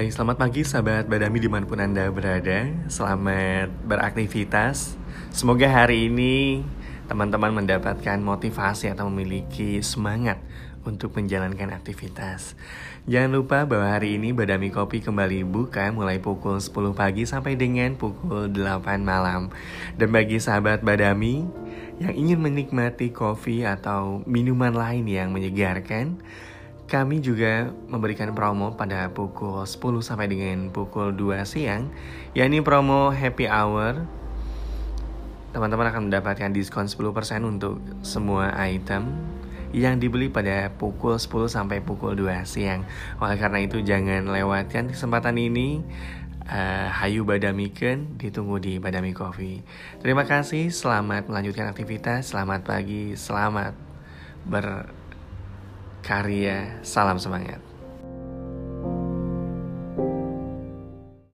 Baik, selamat pagi sahabat Badami di mana pun Anda berada. Selamat beraktivitas. Semoga hari ini teman-teman mendapatkan motivasi atau memiliki semangat untuk menjalankan aktivitas. Jangan lupa bahwa hari ini Badami Kopi kembali buka mulai pukul 10 pagi sampai dengan pukul 8 malam. Dan bagi sahabat Badami yang ingin menikmati kopi atau minuman lain yang menyegarkan kami juga memberikan promo pada pukul 10 sampai dengan pukul 2 siang, yakni promo happy hour. Teman-teman akan mendapatkan diskon 10% untuk semua item yang dibeli pada pukul 10 sampai pukul 2 siang. Oleh karena itu jangan lewatkan kesempatan ini. Uh, Hayu Badamiken ditunggu di Badami Coffee. Terima kasih, selamat melanjutkan aktivitas, selamat pagi, selamat ber karya. Salam semangat.